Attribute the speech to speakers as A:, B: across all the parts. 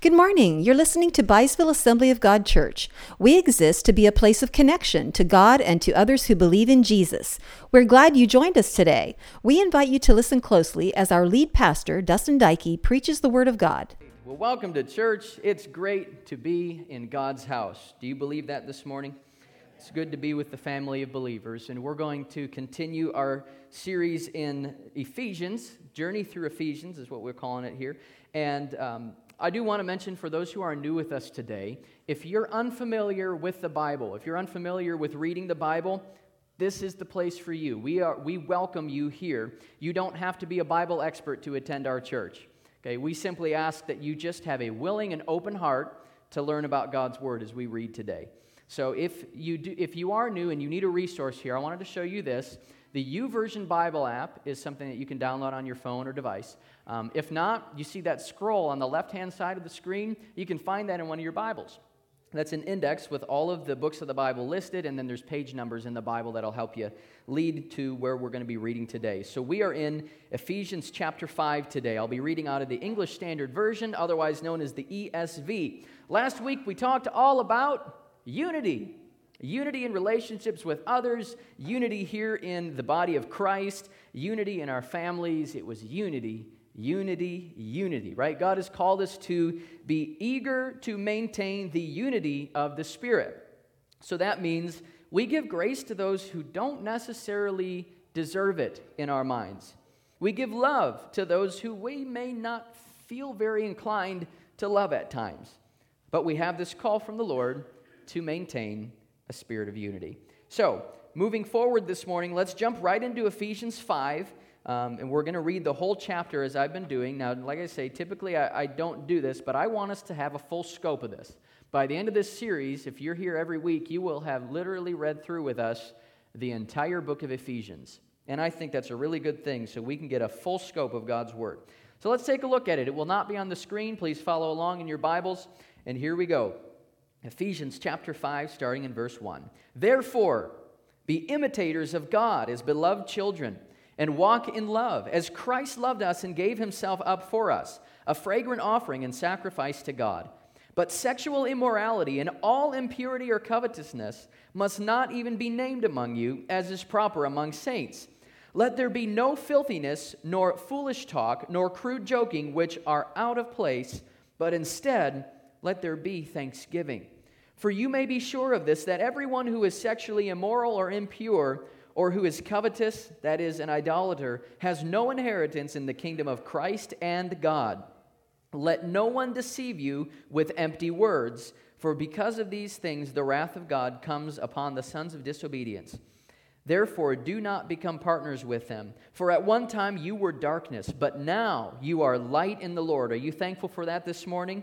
A: Good morning. You're listening to Byesville Assembly of God Church. We exist to be a place of connection to God and to others who believe in Jesus. We're glad you joined us today. We invite you to listen closely as our lead pastor, Dustin Dykey, preaches the Word of God.
B: Well, welcome to church. It's great to be in God's house. Do you believe that this morning? It's good to be with the family of believers, and we're going to continue our series in Ephesians. Journey through Ephesians is what we're calling it here. And um, I do want to mention for those who are new with us today, if you're unfamiliar with the Bible, if you're unfamiliar with reading the Bible, this is the place for you. We, are, we welcome you here. You don't have to be a Bible expert to attend our church. Okay, we simply ask that you just have a willing and open heart to learn about God's Word as we read today. So if you, do, if you are new and you need a resource here, I wanted to show you this. The YouVersion Bible app is something that you can download on your phone or device. Um, if not, you see that scroll on the left hand side of the screen. You can find that in one of your Bibles. That's an index with all of the books of the Bible listed, and then there's page numbers in the Bible that'll help you lead to where we're going to be reading today. So we are in Ephesians chapter 5 today. I'll be reading out of the English Standard Version, otherwise known as the ESV. Last week we talked all about unity. Unity in relationships with others, unity here in the body of Christ, unity in our families. It was unity Unity, unity, right? God has called us to be eager to maintain the unity of the Spirit. So that means we give grace to those who don't necessarily deserve it in our minds. We give love to those who we may not feel very inclined to love at times. But we have this call from the Lord to maintain a spirit of unity. So, moving forward this morning, let's jump right into Ephesians 5 um, and we're going to read the whole chapter as I've been doing. Now, like I say, typically I, I don't do this, but I want us to have a full scope of this. By the end of this series, if you're here every week, you will have literally read through with us the entire book of Ephesians. And I think that's a really good thing so we can get a full scope of God's Word. So let's take a look at it. It will not be on the screen. Please follow along in your Bibles. And here we go Ephesians chapter 5, starting in verse 1. Therefore, be imitators of God as beloved children and walk in love, as Christ loved us and gave himself up for us, a fragrant offering and sacrifice to God. But sexual immorality and all impurity or covetousness must not even be named among you, as is proper among saints. Let there be no filthiness, nor foolish talk, nor crude joking, which are out of place, but instead let there be thanksgiving. For you may be sure of this, that everyone who is sexually immoral or impure, or who is covetous, that is, an idolater, has no inheritance in the kingdom of Christ and God. Let no one deceive you with empty words, for because of these things the wrath of God comes upon the sons of disobedience. Therefore, do not become partners with them. For at one time you were darkness, but now you are light in the Lord. Are you thankful for that this morning?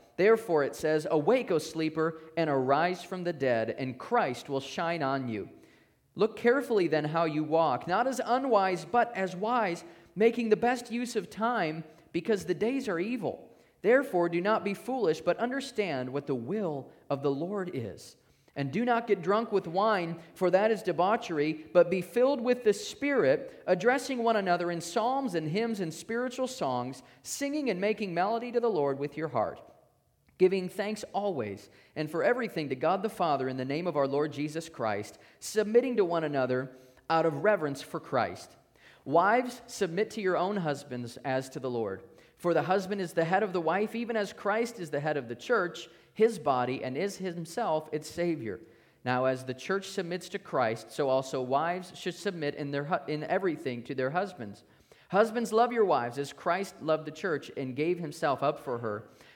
B: Therefore, it says, Awake, O sleeper, and arise from the dead, and Christ will shine on you. Look carefully then how you walk, not as unwise, but as wise making the best use of time because the days are evil. Therefore, do not be foolish, but understand what the will of the Lord is. And do not get drunk with wine, for that is debauchery, but be filled with the Spirit, addressing one another in psalms and hymns and spiritual songs, singing and making melody to the Lord with your heart, giving thanks always and for everything to God the Father in the name of our Lord Jesus Christ, submitting to one another out of reverence for Christ. Wives, submit to your own husbands as to the Lord. For the husband is the head of the wife, even as Christ is the head of the church, his body, and is himself its Savior. Now, as the church submits to Christ, so also wives should submit in, their, in everything to their husbands. Husbands, love your wives as Christ loved the church and gave himself up for her,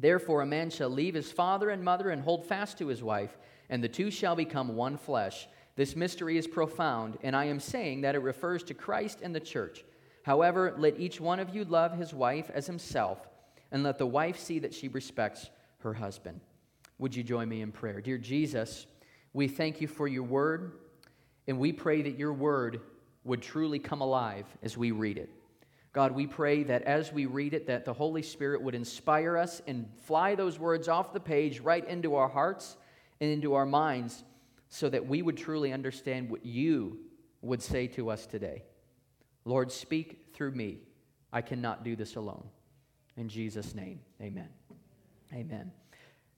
B: Therefore, a man shall leave his father and mother and hold fast to his wife, and the two shall become one flesh. This mystery is profound, and I am saying that it refers to Christ and the church. However, let each one of you love his wife as himself, and let the wife see that she respects her husband. Would you join me in prayer? Dear Jesus, we thank you for your word, and we pray that your word would truly come alive as we read it. God, we pray that as we read it, that the Holy Spirit would inspire us and fly those words off the page right into our hearts and into our minds so that we would truly understand what you would say to us today. Lord, speak through me. I cannot do this alone. In Jesus' name, amen. Amen.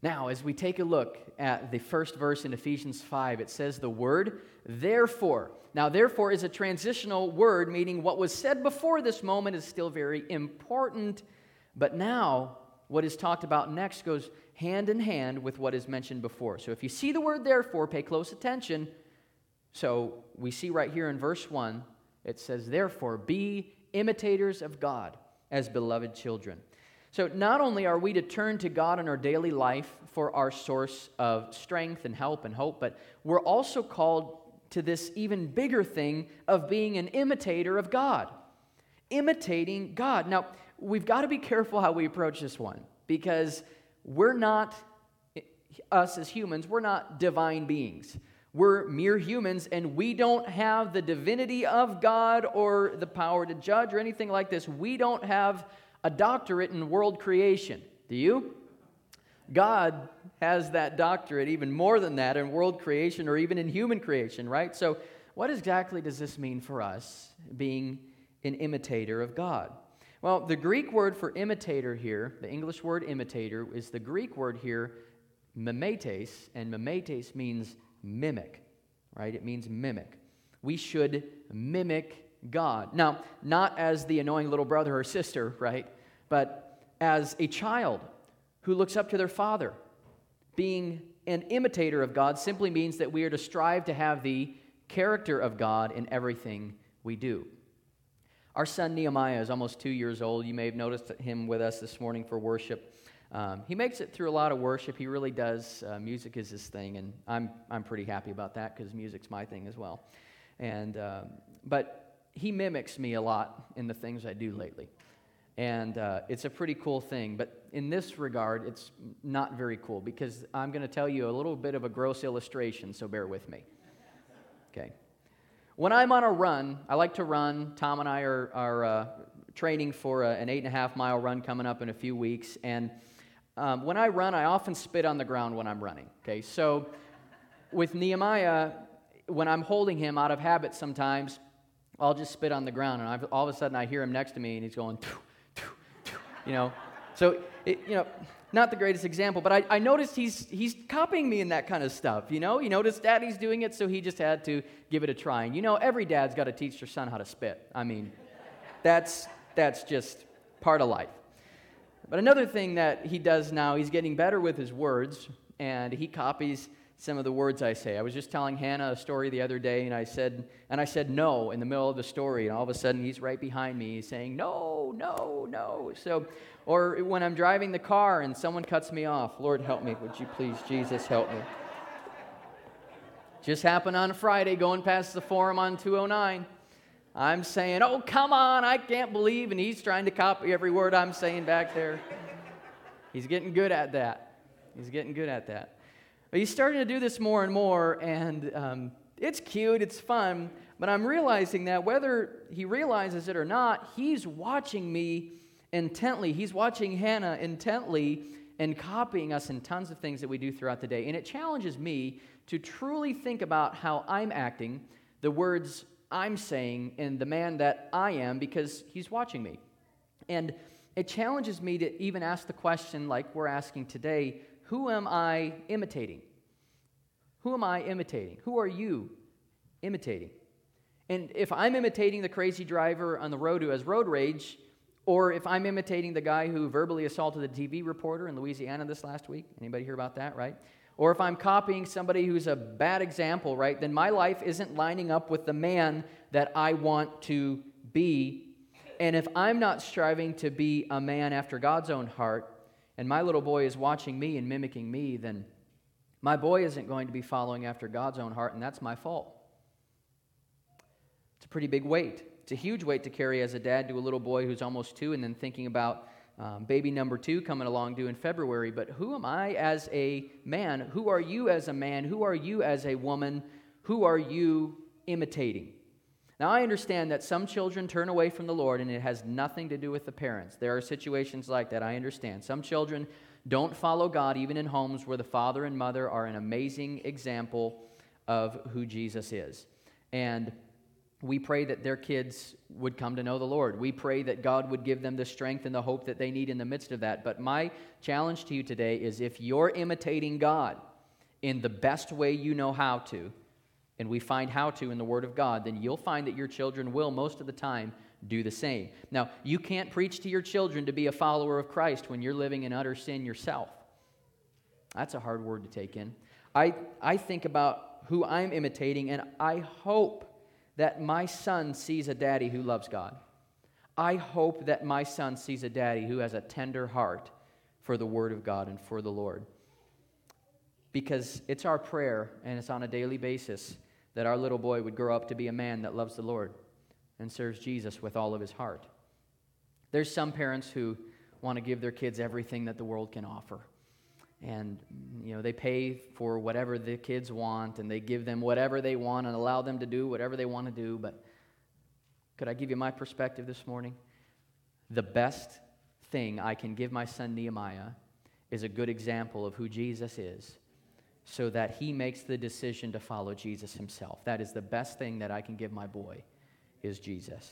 B: Now, as we take a look at the first verse in Ephesians 5, it says the word therefore. Now, therefore is a transitional word, meaning what was said before this moment is still very important, but now what is talked about next goes hand in hand with what is mentioned before. So if you see the word therefore, pay close attention. So we see right here in verse 1, it says, Therefore, be imitators of God as beloved children. So, not only are we to turn to God in our daily life for our source of strength and help and hope, but we're also called to this even bigger thing of being an imitator of God. Imitating God. Now, we've got to be careful how we approach this one because we're not, us as humans, we're not divine beings. We're mere humans and we don't have the divinity of God or the power to judge or anything like this. We don't have a doctorate in world creation. Do you? God has that doctorate, even more than that, in world creation or even in human creation, right? So, what exactly does this mean for us, being an imitator of God? Well, the Greek word for imitator here, the English word imitator, is the Greek word here, mimetes, and mimetes means mimic, right? It means mimic. We should mimic God. Now, not as the annoying little brother or sister, right? But as a child who looks up to their father. Being an imitator of God simply means that we are to strive to have the character of God in everything we do. Our son Nehemiah is almost two years old. You may have noticed him with us this morning for worship. Um, he makes it through a lot of worship. He really does. Uh, music is his thing, and I'm, I'm pretty happy about that because music's my thing as well. And, um, but he mimics me a lot in the things I do lately. And uh, it's a pretty cool thing. But in this regard, it's not very cool because I'm going to tell you a little bit of a gross illustration, so bear with me. Okay. When I'm on a run, I like to run. Tom and I are, are uh, training for a, an eight and a half mile run coming up in a few weeks. And um, when I run, I often spit on the ground when I'm running. Okay. So with Nehemiah, when I'm holding him out of habit sometimes, I'll just spit on the ground. And I've, all of a sudden I hear him next to me and he's going, you know. So, it, you know, not the greatest example, but I, I noticed he's, he's copying me in that kind of stuff, you know? You notice daddy's doing it, so he just had to give it a try. And you know, every dad's got to teach their son how to spit. I mean, that's, that's just part of life. But another thing that he does now, he's getting better with his words, and he copies some of the words I say. I was just telling Hannah a story the other day, and I said, and I said no in the middle of the story, and all of a sudden he's right behind me, saying no, no, no. So, or when I'm driving the car and someone cuts me off, Lord help me, would you please, Jesus help me. Just happened on a Friday going past the forum on 209. I'm saying, oh, come on, I can't believe, and he's trying to copy every word I'm saying back there. He's getting good at that. He's getting good at that. But he's starting to do this more and more, and um, it's cute, it's fun, but I'm realizing that whether he realizes it or not, he's watching me intently. He's watching Hannah intently and copying us in tons of things that we do throughout the day. And it challenges me to truly think about how I'm acting, the words I'm saying, and the man that I am, because he's watching me. And it challenges me to even ask the question, like we're asking today who am I imitating? Who am I imitating? Who are you imitating? And if I'm imitating the crazy driver on the road who has road rage, or if I'm imitating the guy who verbally assaulted the TV reporter in Louisiana this last week, anybody hear about that, right? or if I'm copying somebody who's a bad example, right, then my life isn't lining up with the man that I want to be. And if I'm not striving to be a man after God's own heart, and my little boy is watching me and mimicking me, then my boy isn't going to be following after God's own heart, and that's my fault. It's a pretty big weight. It's a huge weight to carry as a dad to a little boy who's almost two, and then thinking about um, baby number two coming along due in February. But who am I as a man? Who are you as a man? Who are you as a woman? Who are you imitating? Now, I understand that some children turn away from the Lord and it has nothing to do with the parents. There are situations like that, I understand. Some children don't follow God even in homes where the father and mother are an amazing example of who Jesus is. And we pray that their kids would come to know the Lord. We pray that God would give them the strength and the hope that they need in the midst of that. But my challenge to you today is if you're imitating God in the best way you know how to, and we find how to in the Word of God, then you'll find that your children will, most of the time, do the same. Now, you can't preach to your children to be a follower of Christ when you're living in utter sin yourself. That's a hard word to take in. I, I think about who I'm imitating, and I hope that my son sees a daddy who loves God. I hope that my son sees a daddy who has a tender heart for the Word of God and for the Lord. Because it's our prayer, and it's on a daily basis, that our little boy would grow up to be a man that loves the Lord and serves Jesus with all of his heart. There's some parents who want to give their kids everything that the world can offer. And you know they pay for whatever the kids want and they give them whatever they want and allow them to do whatever they want to do. But could i give you my perspective this morning? The best thing i can give my son nehemiah is a good example of who jesus is so that he makes the decision to follow jesus himself that is the best thing that i can give my boy is jesus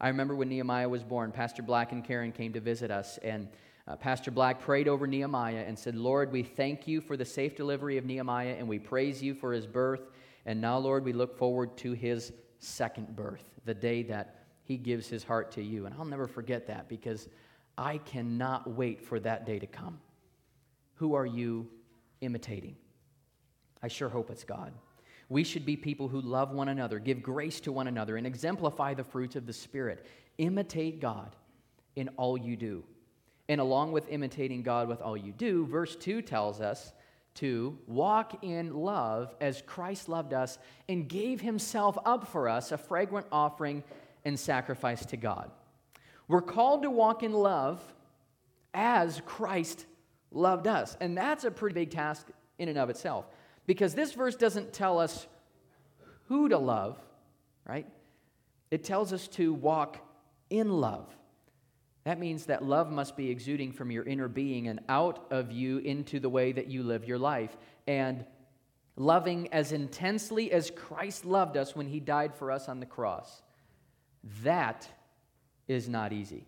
B: i remember when nehemiah was born pastor black and karen came to visit us and uh, Pastor Black prayed over Nehemiah and said, Lord, we thank you for the safe delivery of Nehemiah and we praise you for his birth. And now, Lord, we look forward to his second birth, the day that he gives his heart to you. And I'll never forget that because I cannot wait for that day to come. Who are you imitating? I sure hope it's God. We should be people who love one another, give grace to one another, and exemplify the fruits of the Spirit. Imitate God in all you do. And along with imitating God with all you do, verse 2 tells us to walk in love as Christ loved us and gave himself up for us, a fragrant offering and sacrifice to God. We're called to walk in love as Christ loved us. And that's a pretty big task in and of itself because this verse doesn't tell us who to love, right? It tells us to walk in love. That means that love must be exuding from your inner being and out of you into the way that you live your life. And loving as intensely as Christ loved us when he died for us on the cross. That is not easy.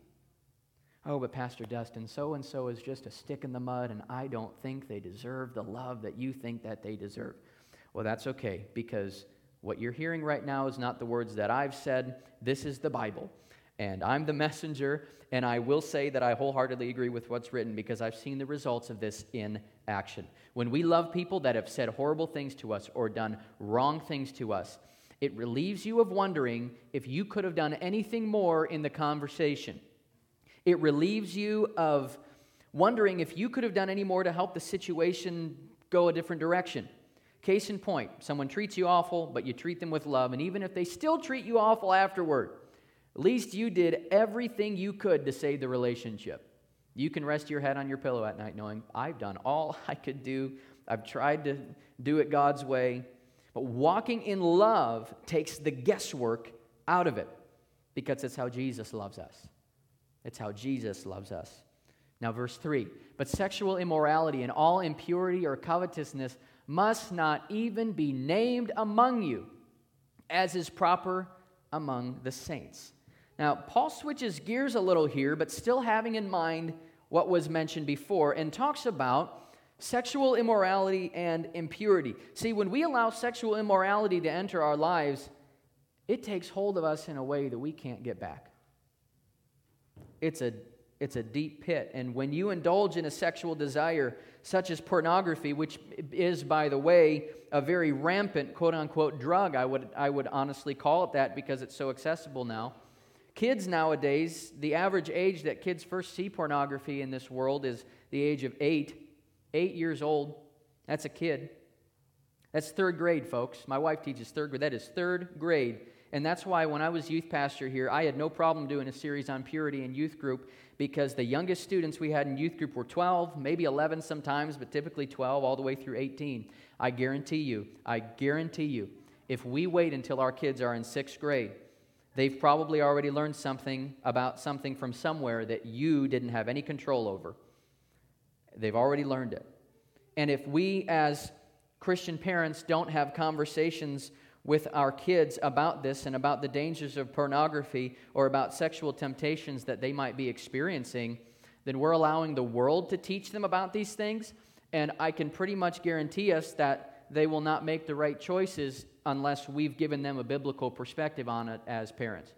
B: Oh, but Pastor Dustin, so and so is just a stick in the mud, and I don't think they deserve the love that you think that they deserve. Well, that's okay, because what you're hearing right now is not the words that I've said. This is the Bible. And I'm the messenger, and I will say that I wholeheartedly agree with what's written because I've seen the results of this in action. When we love people that have said horrible things to us or done wrong things to us, it relieves you of wondering if you could have done anything more in the conversation. It relieves you of wondering if you could have done any more to help the situation go a different direction. Case in point, someone treats you awful, but you treat them with love, and even if they still treat you awful afterward, at least you did everything you could to save the relationship. You can rest your head on your pillow at night knowing, I've done all I could do. I've tried to do it God's way. But walking in love takes the guesswork out of it because it's how Jesus loves us. It's how Jesus loves us. Now, verse 3 But sexual immorality and all impurity or covetousness must not even be named among you, as is proper among the saints. Now, Paul switches gears a little here, but still having in mind what was mentioned before, and talks about sexual immorality and impurity. See, when we allow sexual immorality to enter our lives, it takes hold of us in a way that we can't get back. It's a it's a deep pit. And when you indulge in a sexual desire, such as pornography, which is, by the way, a very rampant quote unquote drug, I would, I would honestly call it that because it's so accessible now. Kids nowadays, the average age that kids first see pornography in this world is the age of eight. Eight years old. That's a kid. That's third grade, folks. My wife teaches third grade. That is third grade. And that's why when I was youth pastor here, I had no problem doing a series on purity in youth group because the youngest students we had in youth group were 12, maybe 11 sometimes, but typically 12 all the way through 18. I guarantee you, I guarantee you, if we wait until our kids are in sixth grade, they've probably already learned something about something from somewhere that you didn't have any control over. They've already learned it. And if we as Christian parents don't have conversations with our kids about this and about the dangers of pornography or about sexual temptations that they might be experiencing, then we're allowing the world to teach them about these things. And I can pretty much guarantee us that they will not make the right choices unless we've given them a biblical perspective on it as parents.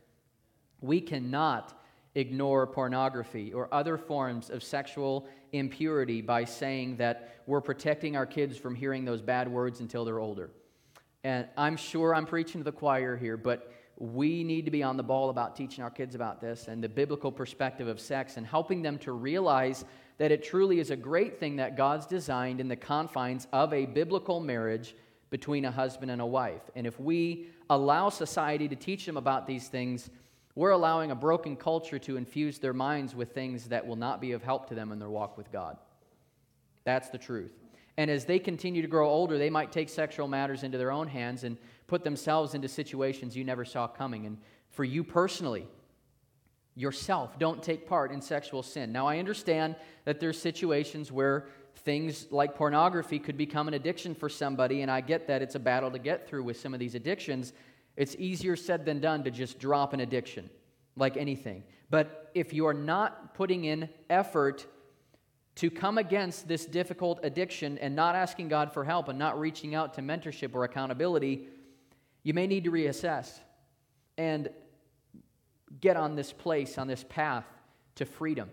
B: We cannot ignore pornography or other forms of sexual impurity by saying that we're protecting our kids from hearing those bad words until they're older. And I'm sure I'm preaching to the choir here, but we need to be on the ball about teaching our kids about this and the biblical perspective of sex and helping them to realize that it truly is a great thing that God's designed in the confines of a biblical marriage between a husband and a wife. And if we allow society to teach them about these things, we're allowing a broken culture to infuse their minds with things that will not be of help to them in their walk with God. That's the truth. And as they continue to grow older, they might take sexual matters into their own hands and put themselves into situations you never saw coming. And for you personally, yourself, don't take part in sexual sin. Now, I understand that there's situations where things like pornography could become an addiction for somebody, and I get that it's a battle to get through with some of these addictions. It's easier said than done to just drop an addiction, like anything. But if you are not putting in effort to come against this difficult addiction and not asking God for help and not reaching out to mentorship or accountability, you may need to reassess and get on this place, on this path to freedom.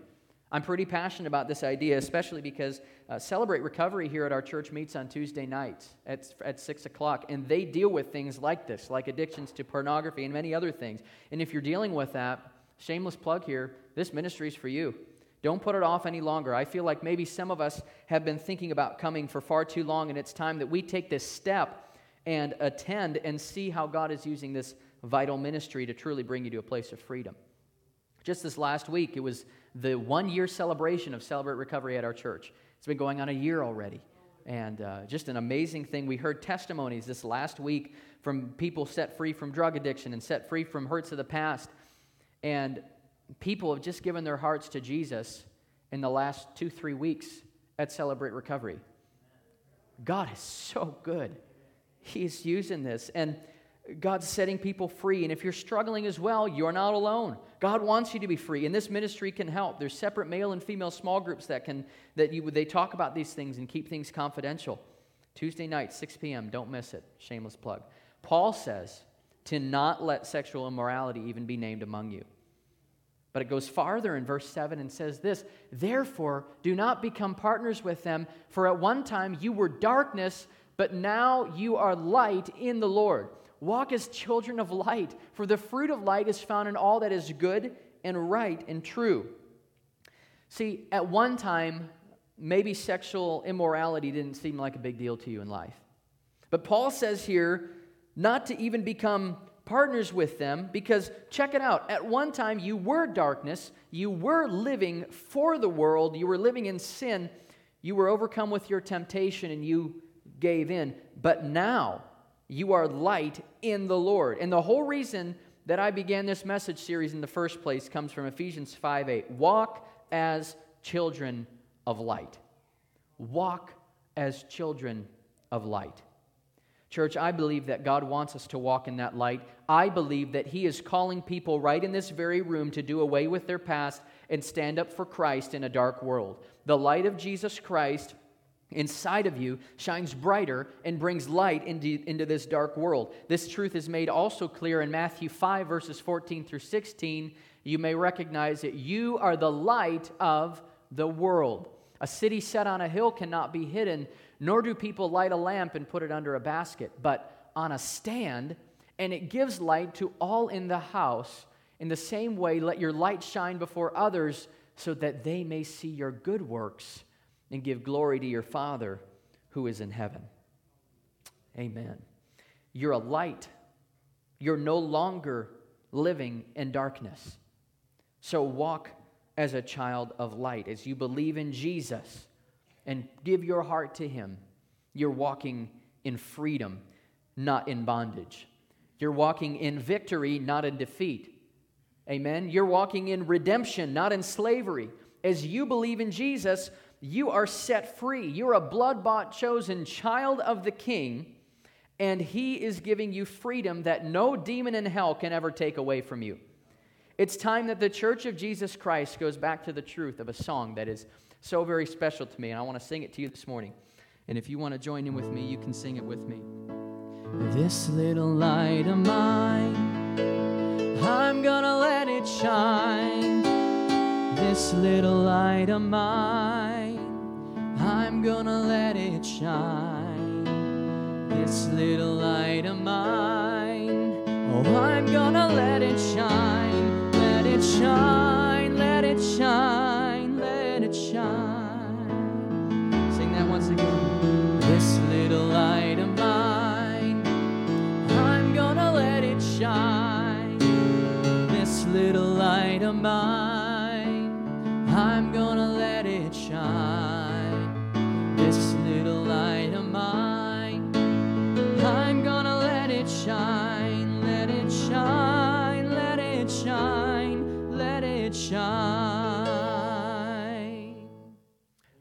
B: I'm pretty passionate about this idea, especially because uh, Celebrate Recovery here at our church meets on Tuesday nights at, at 6 o'clock, and they deal with things like this, like addictions to pornography and many other things. And if you're dealing with that, shameless plug here, this ministry is for you. Don't put it off any longer. I feel like maybe some of us have been thinking about coming for far too long, and it's time that we take this step and attend and see how God is using this vital ministry to truly bring you to a place of freedom. Just this last week, it was the one year celebration of Celebrate Recovery at our church. It's been going on a year already. And uh, just an amazing thing. We heard testimonies this last week from people set free from drug addiction and set free from hurts of the past. And people have just given their hearts to Jesus in the last two, three weeks at Celebrate Recovery. God is so good. He's using this. And God's setting people free. And if you're struggling as well, you're not alone. God wants you to be free. And this ministry can help. There's separate male and female small groups that can that you they talk about these things and keep things confidential. Tuesday night, 6 p.m. Don't miss it. Shameless plug. Paul says to not let sexual immorality even be named among you. But it goes farther in verse 7 and says this Therefore, do not become partners with them, for at one time you were darkness, but now you are light in the Lord. Walk as children of light, for the fruit of light is found in all that is good and right and true. See, at one time, maybe sexual immorality didn't seem like a big deal to you in life. But Paul says here not to even become partners with them because check it out. At one time, you were darkness, you were living for the world, you were living in sin, you were overcome with your temptation, and you gave in. But now, you are light in the Lord. And the whole reason that I began this message series in the first place comes from Ephesians 5 8. Walk as children of light. Walk as children of light. Church, I believe that God wants us to walk in that light. I believe that He is calling people right in this very room to do away with their past and stand up for Christ in a dark world. The light of Jesus Christ inside of you shines brighter and brings light into, into this dark world. This truth is made also clear in Matthew 5, verses 14 through 16. You may recognize that you are the light of the world. A city set on a hill cannot be hidden, nor do people light a lamp and put it under a basket, but on a stand, and it gives light to all in the house. In the same way, let your light shine before others so that they may see your good works and give glory to your Father who is in heaven. Amen. You're a light. You're no longer living in darkness. So walk as a child of light. As you believe in Jesus and give your heart to Him, you're walking in freedom, not in bondage. You're walking in victory, not in defeat. Amen. You're walking in redemption, not in slavery. As you believe in Jesus, you are set free. You're a blood bought, chosen child of the King, and He is giving you freedom that no demon in hell can ever take away from you. It's time that the Church of Jesus Christ goes back to the truth of a song that is so very special to me, and I want to sing it to you this morning. And if you want to join in with me, you can sing it with me. This little light of mine, I'm gonna let it shine. This little light of mine. I'm gonna let it shine. This little light of mine. Oh, I'm gonna let it shine. Let it shine, little light of mine. I'm gonna let it shine.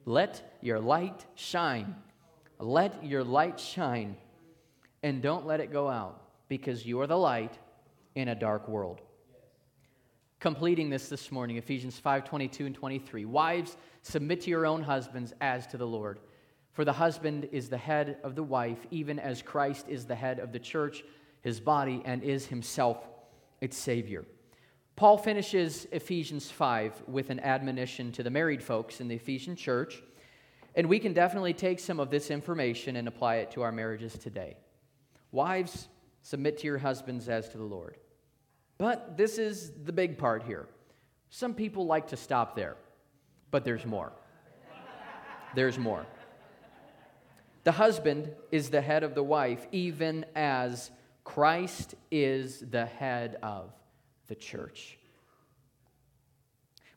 B: Let your light shine. Let your light shine. And don't let it go out because you are the light in a dark world. Completing this this morning, Ephesians 5 22 and 23. Wives, submit to your own husbands as to the Lord. For the husband is the head of the wife, even as Christ is the head of the church, his body, and is himself its Savior. Paul finishes Ephesians 5 with an admonition to the married folks in the Ephesian church, and we can definitely take some of this information and apply it to our marriages today. Wives, submit to your husbands as to the Lord. But this is the big part here. Some people like to stop there, but there's more. There's more. The husband is the head of the wife, even as Christ is the head of the church.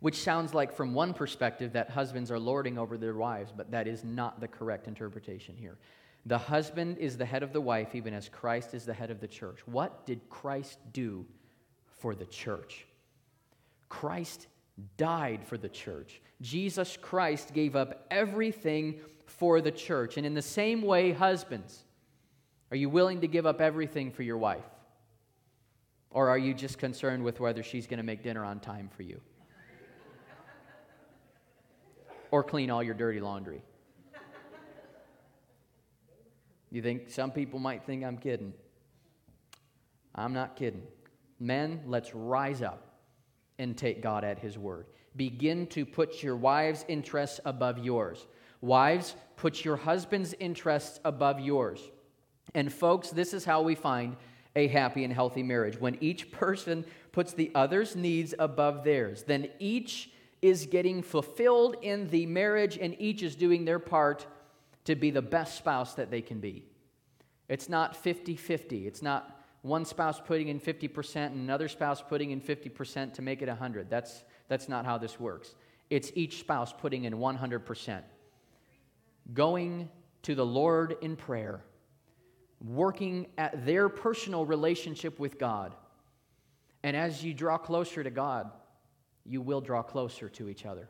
B: Which sounds like, from one perspective, that husbands are lording over their wives, but that is not the correct interpretation here. The husband is the head of the wife, even as Christ is the head of the church. What did Christ do for the church? Christ died for the church. Jesus Christ gave up everything for the church. And in the same way, husbands, are you willing to give up everything for your wife? Or are you just concerned with whether she's going to make dinner on time for you? or clean all your dirty laundry? You think some people might think I'm kidding? I'm not kidding. Men, let's rise up and take God at His word. Begin to put your wives' interests above yours. Wives, put your husband's interests above yours. And folks, this is how we find a happy and healthy marriage. When each person puts the other's needs above theirs, then each is getting fulfilled in the marriage and each is doing their part to be the best spouse that they can be. It's not 50 50. It's not one spouse putting in 50% and another spouse putting in 50% to make it 100. That's, that's not how this works. It's each spouse putting in 100%. Going to the Lord in prayer working at their personal relationship with God. And as you draw closer to God, you will draw closer to each other.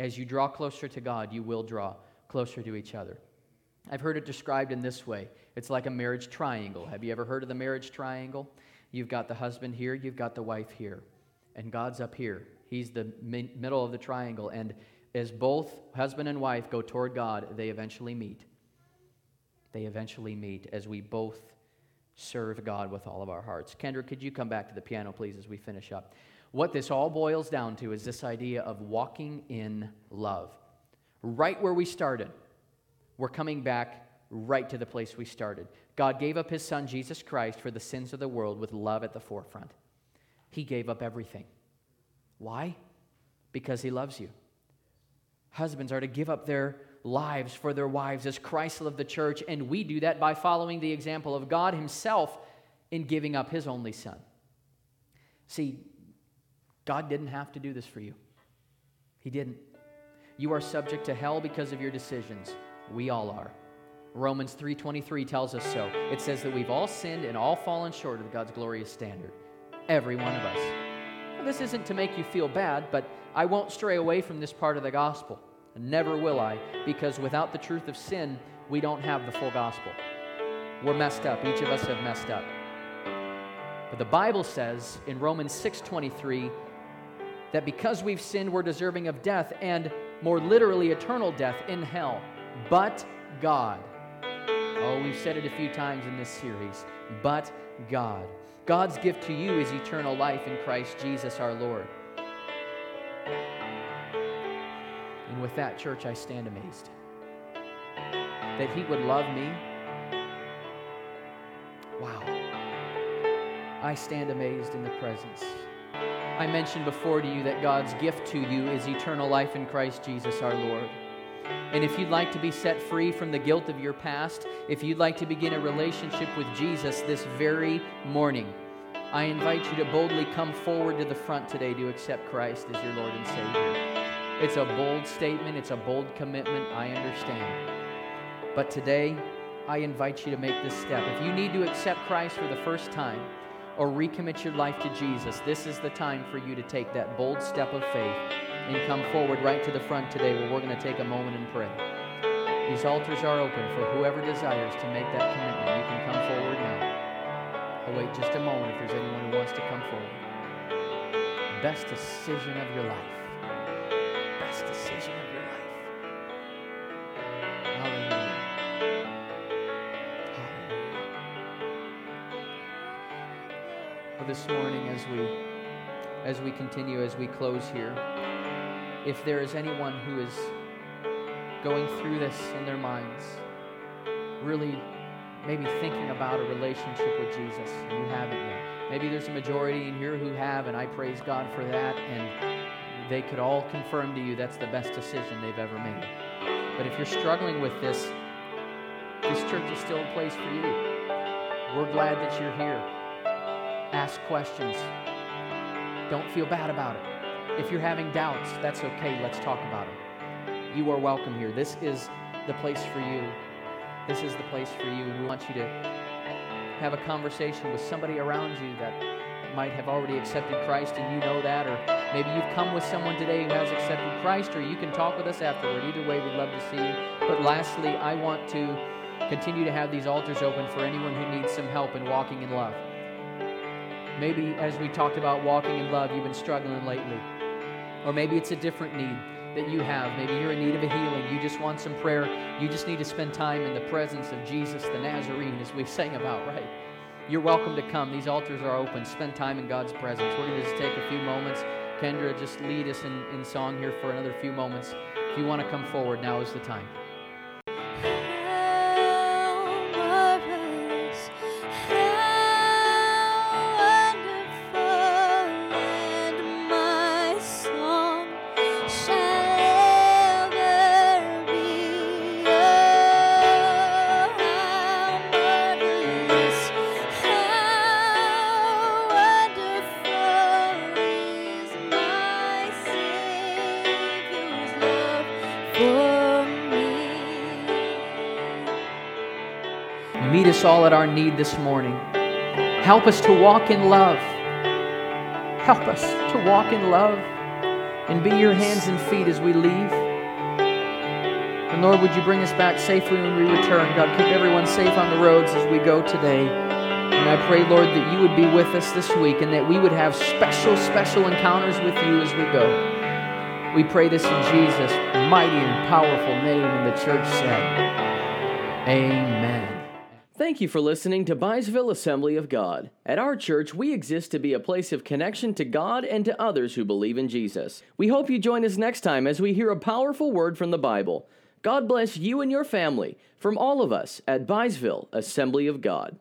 B: As you draw closer to God, you will draw closer to each other. I've heard it described in this way it's like a marriage triangle. Have you ever heard of the marriage triangle? You've got the husband here, you've got the wife here, and God's up here. He's the middle of the triangle, and as both husband and wife go toward God, they eventually meet. They eventually meet as we both serve God with all of our hearts. Kendra, could you come back to the piano, please, as we finish up? What this all boils down to is this idea of walking in love. Right where we started, we're coming back right to the place we started. God gave up his son, Jesus Christ, for the sins of the world with love at the forefront. He gave up everything. Why? Because he loves you. Husbands are to give up their lives for their wives as Christ loved the church, and we do that by following the example of God Himself in giving up His only Son. See, God didn't have to do this for you. He didn't. You are subject to hell because of your decisions. We all are. Romans 3:23 tells us so. It says that we've all sinned and all fallen short of God's glorious standard. Every one of us. This isn't to make you feel bad, but I won't stray away from this part of the gospel. Never will I, because without the truth of sin, we don't have the full gospel. We're messed up. Each of us have messed up. But the Bible says in Romans 6:23 that because we've sinned, we're deserving of death and more literally eternal death in hell. But God. Oh, we've said it a few times in this series. But God. God's gift to you is eternal life in Christ Jesus our Lord. And with that, church, I stand amazed that He would love me. Wow. I stand amazed in the presence. I mentioned before to you that God's gift to you is eternal life in Christ Jesus our Lord. And if you'd like to be set free from the guilt of your past, if you'd like to begin a relationship with Jesus this very morning, I invite you to boldly come forward to the front today to accept Christ as your Lord and Savior. It's a bold statement, it's a bold commitment, I understand. But today, I invite you to make this step. If you need to accept Christ for the first time or recommit your life to Jesus, this is the time for you to take that bold step of faith and come forward right to the front today where we're going to take a moment and pray. These altars are open for whoever desires to make that commitment. You can come forward now. I'll wait just a moment if there's anyone who wants to come forward. Best decision of your life best decision this morning, as we as we continue, as we close here, if there is anyone who is going through this in their minds, really maybe thinking about a relationship with Jesus and you haven't yet. Maybe there's a majority in here who have, and I praise God for that. And they could all confirm to you that's the best decision they've ever made. But if you're struggling with this, this church is still a place for you. We're glad that you're here. Ask questions. Don't feel bad about it. If you're having doubts, that's okay. Let's talk about it. You are welcome here. This is the place for you. This is the place for you. And we want you to have a conversation with somebody around you that might have already accepted Christ and you know that, or maybe you've come with someone today who has accepted Christ, or you can talk with us afterward. Either way, we'd love to see you. But lastly, I want to continue to have these altars open for anyone who needs some help in walking in love. Maybe as we talked about walking in love, you've been struggling lately. Or maybe it's a different need that you have. Maybe you're in need of a healing. You just want some prayer. You just need to spend time in the presence of Jesus the Nazarene, as we sang about, right? you're welcome to come. These altars are open. Spend time in God's presence. We're going to just take a few moments. Kendra, just lead us in, in song here for another few moments. If you want to come forward, now is the time. Us all at our need this morning. Help us to walk in love. Help us to walk in love and be your hands and feet as we leave. And Lord, would you bring us back safely when we return? God, keep everyone safe on the roads as we go today. And I pray, Lord, that you would be with us this week and that we would have special, special encounters with you as we go.
C: We pray this in Jesus' mighty and powerful name, and the church said, Amen.
B: Thank you for listening to Byesville Assembly of God. At our church, we exist to be a place of connection to God and to others who believe in Jesus. We hope you join us next time as we hear a powerful word from the Bible. God bless you and your family from all of us at Byesville Assembly of God.